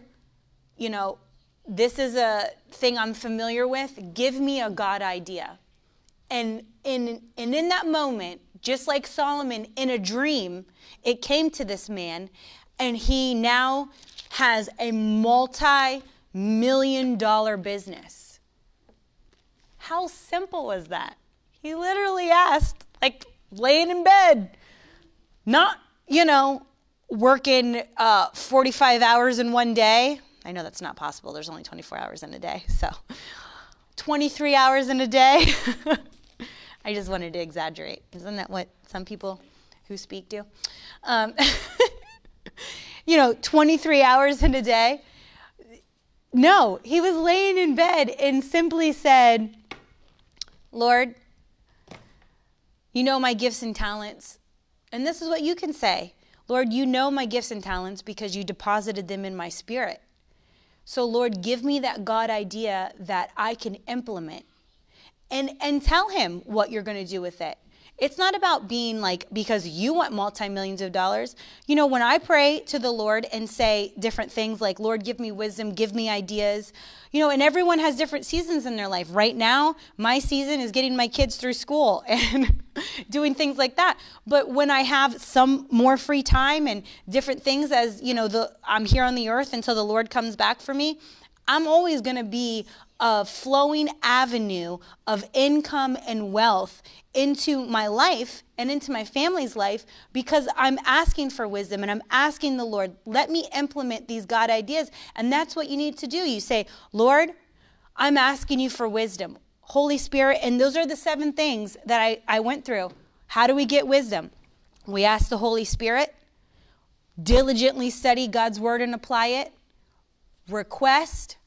you know, this is a thing I'm familiar with. Give me a God idea. And in, and in that moment, just like Solomon in a dream, it came to this man, and he now has a multi million dollar business. How simple was that? He literally asked, like, laying in bed, not you know, working uh, 45 hours in one day. I know that's not possible. There's only 24 hours in a day. So 23 hours in a day. I just wanted to exaggerate. Isn't that what some people who speak do? Um, you know, 23 hours in a day. No, he was laying in bed and simply said, Lord, you know my gifts and talents. And this is what you can say Lord, you know my gifts and talents because you deposited them in my spirit. So, Lord, give me that God idea that I can implement and, and tell him what you're going to do with it. It's not about being like, because you want multi millions of dollars. You know, when I pray to the Lord and say different things like, Lord, give me wisdom, give me ideas, you know, and everyone has different seasons in their life. Right now, my season is getting my kids through school and doing things like that. But when I have some more free time and different things as, you know, the, I'm here on the earth until the Lord comes back for me, I'm always going to be a flowing avenue of income and wealth into my life and into my family's life because I'm asking for wisdom and I'm asking the Lord, let me implement these God ideas. And that's what you need to do. You say, Lord, I'm asking you for wisdom. Holy Spirit, and those are the seven things that I, I went through. How do we get wisdom? We ask the Holy Spirit, diligently study God's word and apply it, request,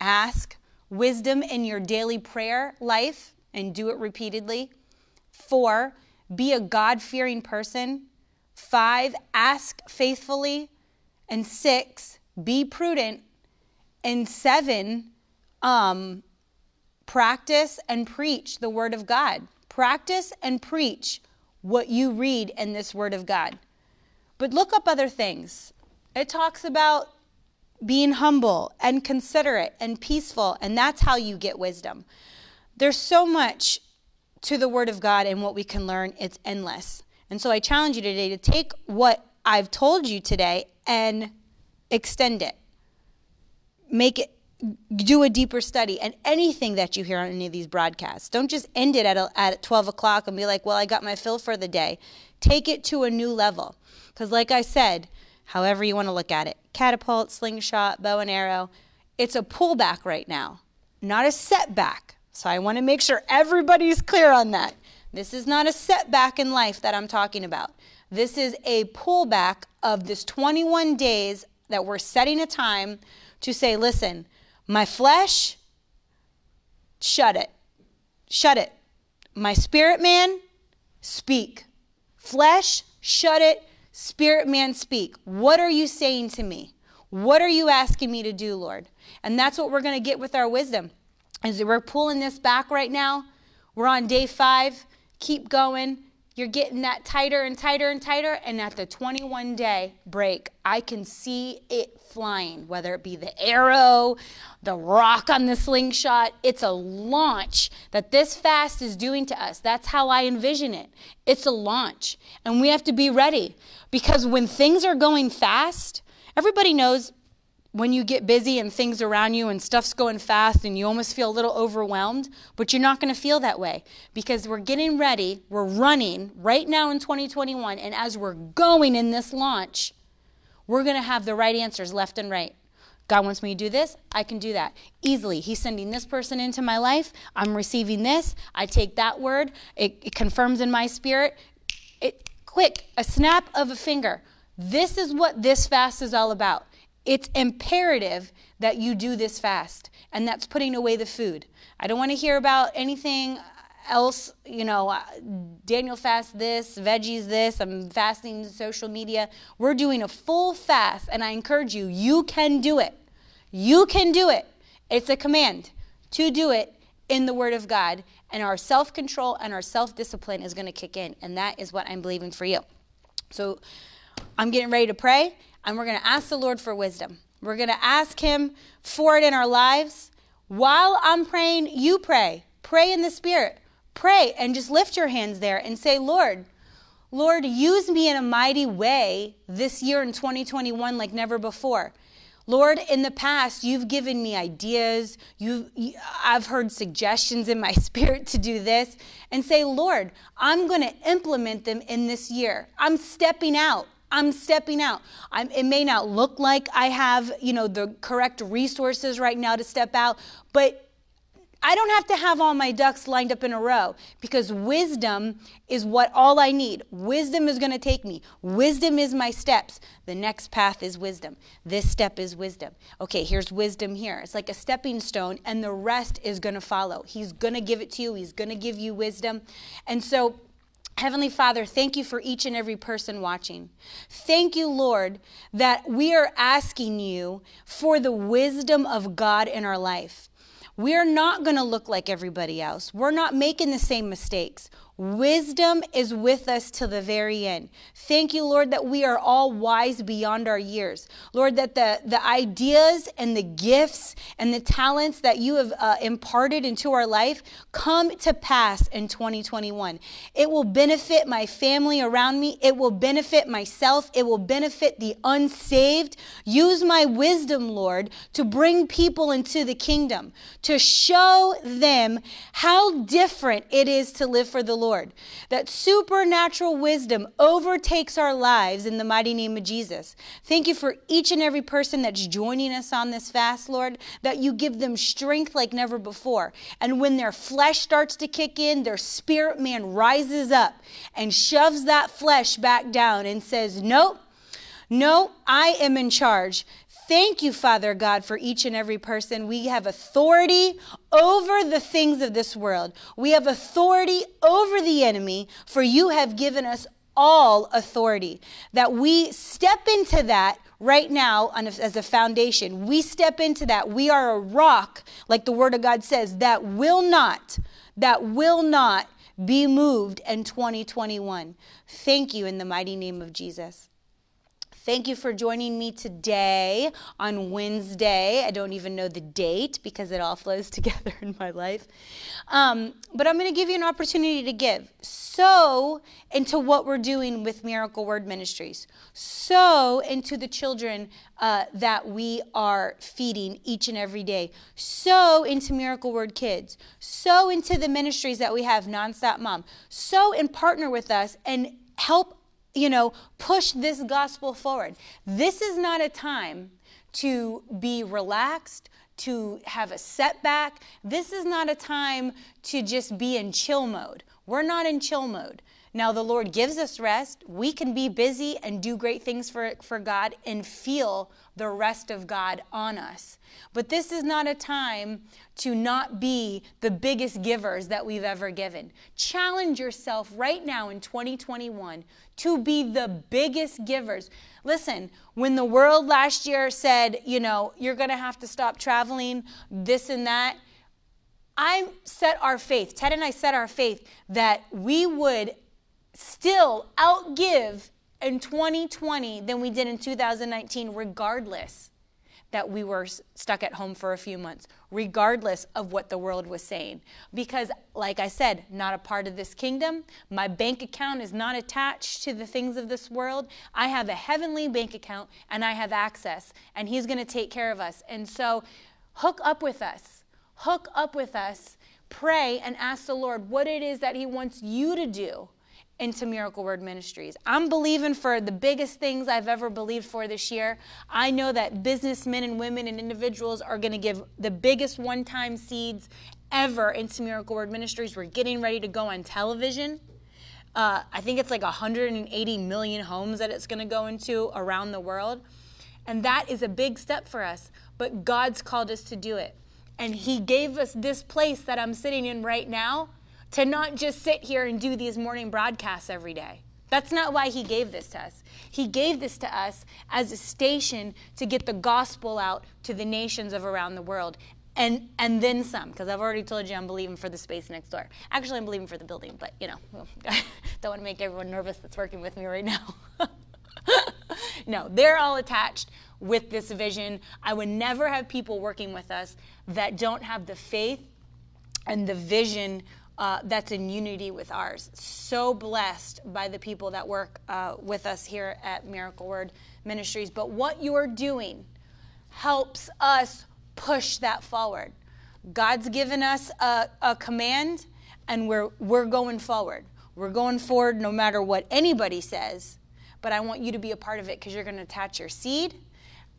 ask, wisdom in your daily prayer life and do it repeatedly. Four, be a God fearing person. Five, ask faithfully. And six, be prudent. And seven, um, practice and preach the Word of God. Practice and preach what you read in this Word of God. But look up other things. It talks about being humble and considerate and peaceful, and that's how you get wisdom. There's so much to the Word of God and what we can learn, it's endless. And so I challenge you today to take what I've told you today and extend it. Make it, do a deeper study. And anything that you hear on any of these broadcasts, don't just end it at, a, at 12 o'clock and be like, well, I got my fill for the day. Take it to a new level. Because, like I said, however you want to look at it catapult, slingshot, bow and arrow. It's a pullback right now, not a setback. So I want to make sure everybody's clear on that. This is not a setback in life that I'm talking about. This is a pullback of this 21 days that we're setting a time to say, listen, my flesh, shut it. Shut it. My spirit man, speak. Flesh, shut it. Spirit man, speak. What are you saying to me? What are you asking me to do, Lord? And that's what we're going to get with our wisdom. As we're pulling this back right now, we're on day five. Keep going. You're getting that tighter and tighter and tighter. And at the 21 day break, I can see it flying, whether it be the arrow, the rock on the slingshot. It's a launch that this fast is doing to us. That's how I envision it. It's a launch. And we have to be ready because when things are going fast, everybody knows when you get busy and things around you and stuff's going fast and you almost feel a little overwhelmed, but you're not going to feel that way because we're getting ready, we're running right now in 2021, and as we're going in this launch, we're going to have the right answers left and right. God wants me to do this, I can do that easily. He's sending this person into my life. I'm receiving this. I take that word, it, it confirms in my spirit. It quick, a snap of a finger. This is what this fast is all about. It's imperative that you do this fast, and that's putting away the food. I don't want to hear about anything else, you know, uh, Daniel fast this, veggies this, I'm fasting social media. We're doing a full fast, and I encourage you, you can do it. You can do it. It's a command to do it in the Word of God, and our self control and our self discipline is going to kick in, and that is what I'm believing for you. So I'm getting ready to pray and we're going to ask the Lord for wisdom. We're going to ask Him for it in our lives. While I'm praying, you pray. Pray in the Spirit. Pray and just lift your hands there and say, Lord, Lord, use me in a mighty way this year in 2021 like never before. Lord, in the past, you've given me ideas. You, I've heard suggestions in my spirit to do this. And say, Lord, I'm going to implement them in this year. I'm stepping out. I'm stepping out. I'm, it may not look like I have, you know, the correct resources right now to step out, but I don't have to have all my ducks lined up in a row because wisdom is what all I need. Wisdom is going to take me. Wisdom is my steps. The next path is wisdom. This step is wisdom. Okay, here's wisdom here. It's like a stepping stone, and the rest is going to follow. He's going to give it to you, He's going to give you wisdom. And so, Heavenly Father, thank you for each and every person watching. Thank you, Lord, that we are asking you for the wisdom of God in our life. We are not going to look like everybody else. We're not making the same mistakes. Wisdom is with us till the very end. Thank you, Lord, that we are all wise beyond our years. Lord, that the, the ideas and the gifts and the talents that you have uh, imparted into our life come to pass in 2021. It will benefit my family around me. It will benefit myself. It will benefit the unsaved. Use my wisdom, Lord, to bring people into the kingdom, to show them how different it is to live for the Lord. That supernatural wisdom overtakes our lives in the mighty name of Jesus. Thank you for each and every person that's joining us on this fast, Lord, that you give them strength like never before. And when their flesh starts to kick in, their spirit man rises up and shoves that flesh back down and says, Nope. No, I am in charge. Thank you, Father God, for each and every person. We have authority over the things of this world. We have authority over the enemy, for you have given us all authority. That we step into that right now as a foundation. We step into that. We are a rock, like the Word of God says, that will not, that will not be moved in 2021. Thank you in the mighty name of Jesus. Thank you for joining me today on Wednesday. I don't even know the date because it all flows together in my life. Um, but I'm going to give you an opportunity to give. So into what we're doing with Miracle Word Ministries. So into the children uh, that we are feeding each and every day. So into Miracle Word Kids. So into the ministries that we have, Nonstop Mom. So and partner with us and help you know, push this gospel forward. This is not a time to be relaxed, to have a setback. This is not a time to just be in chill mode. We're not in chill mode. Now, the Lord gives us rest. We can be busy and do great things for, for God and feel the rest of God on us. But this is not a time to not be the biggest givers that we've ever given. Challenge yourself right now in 2021 to be the biggest givers. Listen, when the world last year said, you know, you're going to have to stop traveling, this and that, I set our faith, Ted and I set our faith that we would still outgive in 2020 than we did in 2019, regardless that we were stuck at home for a few months, regardless of what the world was saying. Because, like I said, not a part of this kingdom. My bank account is not attached to the things of this world. I have a heavenly bank account and I have access, and He's going to take care of us. And so, hook up with us. Hook up with us. Pray and ask the Lord what it is that He wants you to do into Miracle Word Ministries. I'm believing for the biggest things I've ever believed for this year. I know that businessmen and women and individuals are going to give the biggest one time seeds ever into Miracle Word Ministries. We're getting ready to go on television. Uh, I think it's like 180 million homes that it's going to go into around the world. And that is a big step for us. But God's called us to do it. And He gave us this place that I'm sitting in right now to not just sit here and do these morning broadcasts every day. That's not why he gave this to us. He gave this to us as a station to get the gospel out to the nations of around the world. And, and then some, because I've already told you I'm believing for the space next door. Actually, I'm believing for the building, but you know, don't want to make everyone nervous that's working with me right now. no, they're all attached with this vision. I would never have people working with us that don't have the faith and the vision uh, that's in unity with ours. So blessed by the people that work uh, with us here at Miracle Word Ministries. But what you're doing helps us push that forward. God's given us a, a command, and we're, we're going forward. We're going forward no matter what anybody says, but I want you to be a part of it because you're going to attach your seed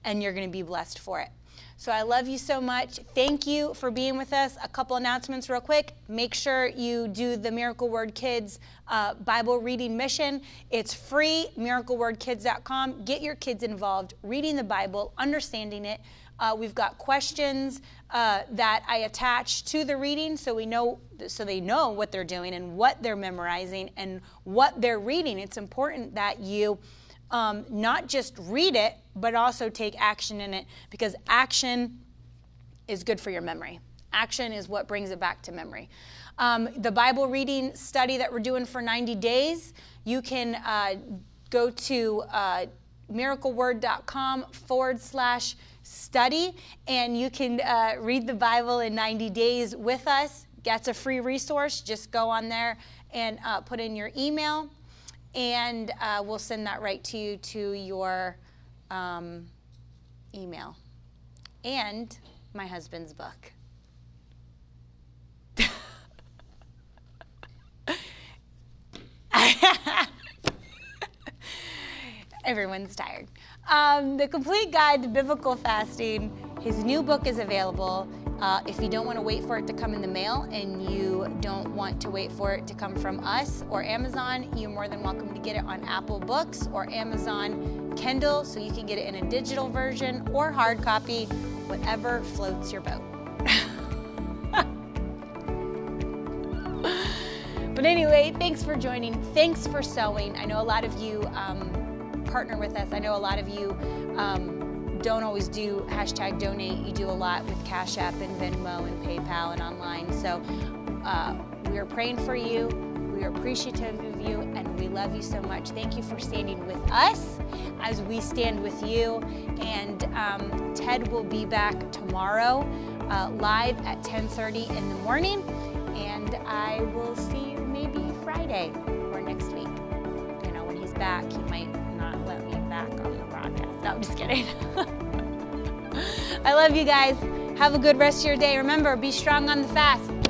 and you're going to be blessed for it. So I love you so much. Thank you for being with us. A couple announcements, real quick. Make sure you do the Miracle Word Kids uh, Bible reading mission. It's free, miraclewordkids.com. Get your kids involved, reading the Bible, understanding it. Uh, we've got questions uh, that I attach to the reading, so we know, so they know what they're doing and what they're memorizing and what they're reading. It's important that you um, not just read it, but also take action in it because action is good for your memory. Action is what brings it back to memory. Um, the Bible reading study that we're doing for 90 days, you can uh, go to uh, miracleword.com forward slash study and you can uh, read the Bible in 90 days with us. That's a free resource. Just go on there and uh, put in your email and uh, we'll send that right to you to your um, email. And my husband's book. Everyone's tired. Um, the Complete Guide to Biblical Fasting, his new book is available. Uh, if you don't want to wait for it to come in the mail and you don't want to wait for it to come from us or Amazon, you're more than welcome to get it on Apple Books or Amazon Kindle so you can get it in a digital version or hard copy, whatever floats your boat. but anyway, thanks for joining. Thanks for sowing. I know a lot of you um, partner with us. I know a lot of you. Um, don't always do hashtag donate. You do a lot with Cash App and Venmo and PayPal and online. So uh, we are praying for you. We are appreciative of you and we love you so much. Thank you for standing with us as we stand with you. And um, Ted will be back tomorrow uh, live at 10:30 in the morning. And I will see you maybe Friday or next week. You know, when he's back, he might not let me back on the. No, I'm just kidding. I love you guys. Have a good rest of your day. Remember, be strong on the fast.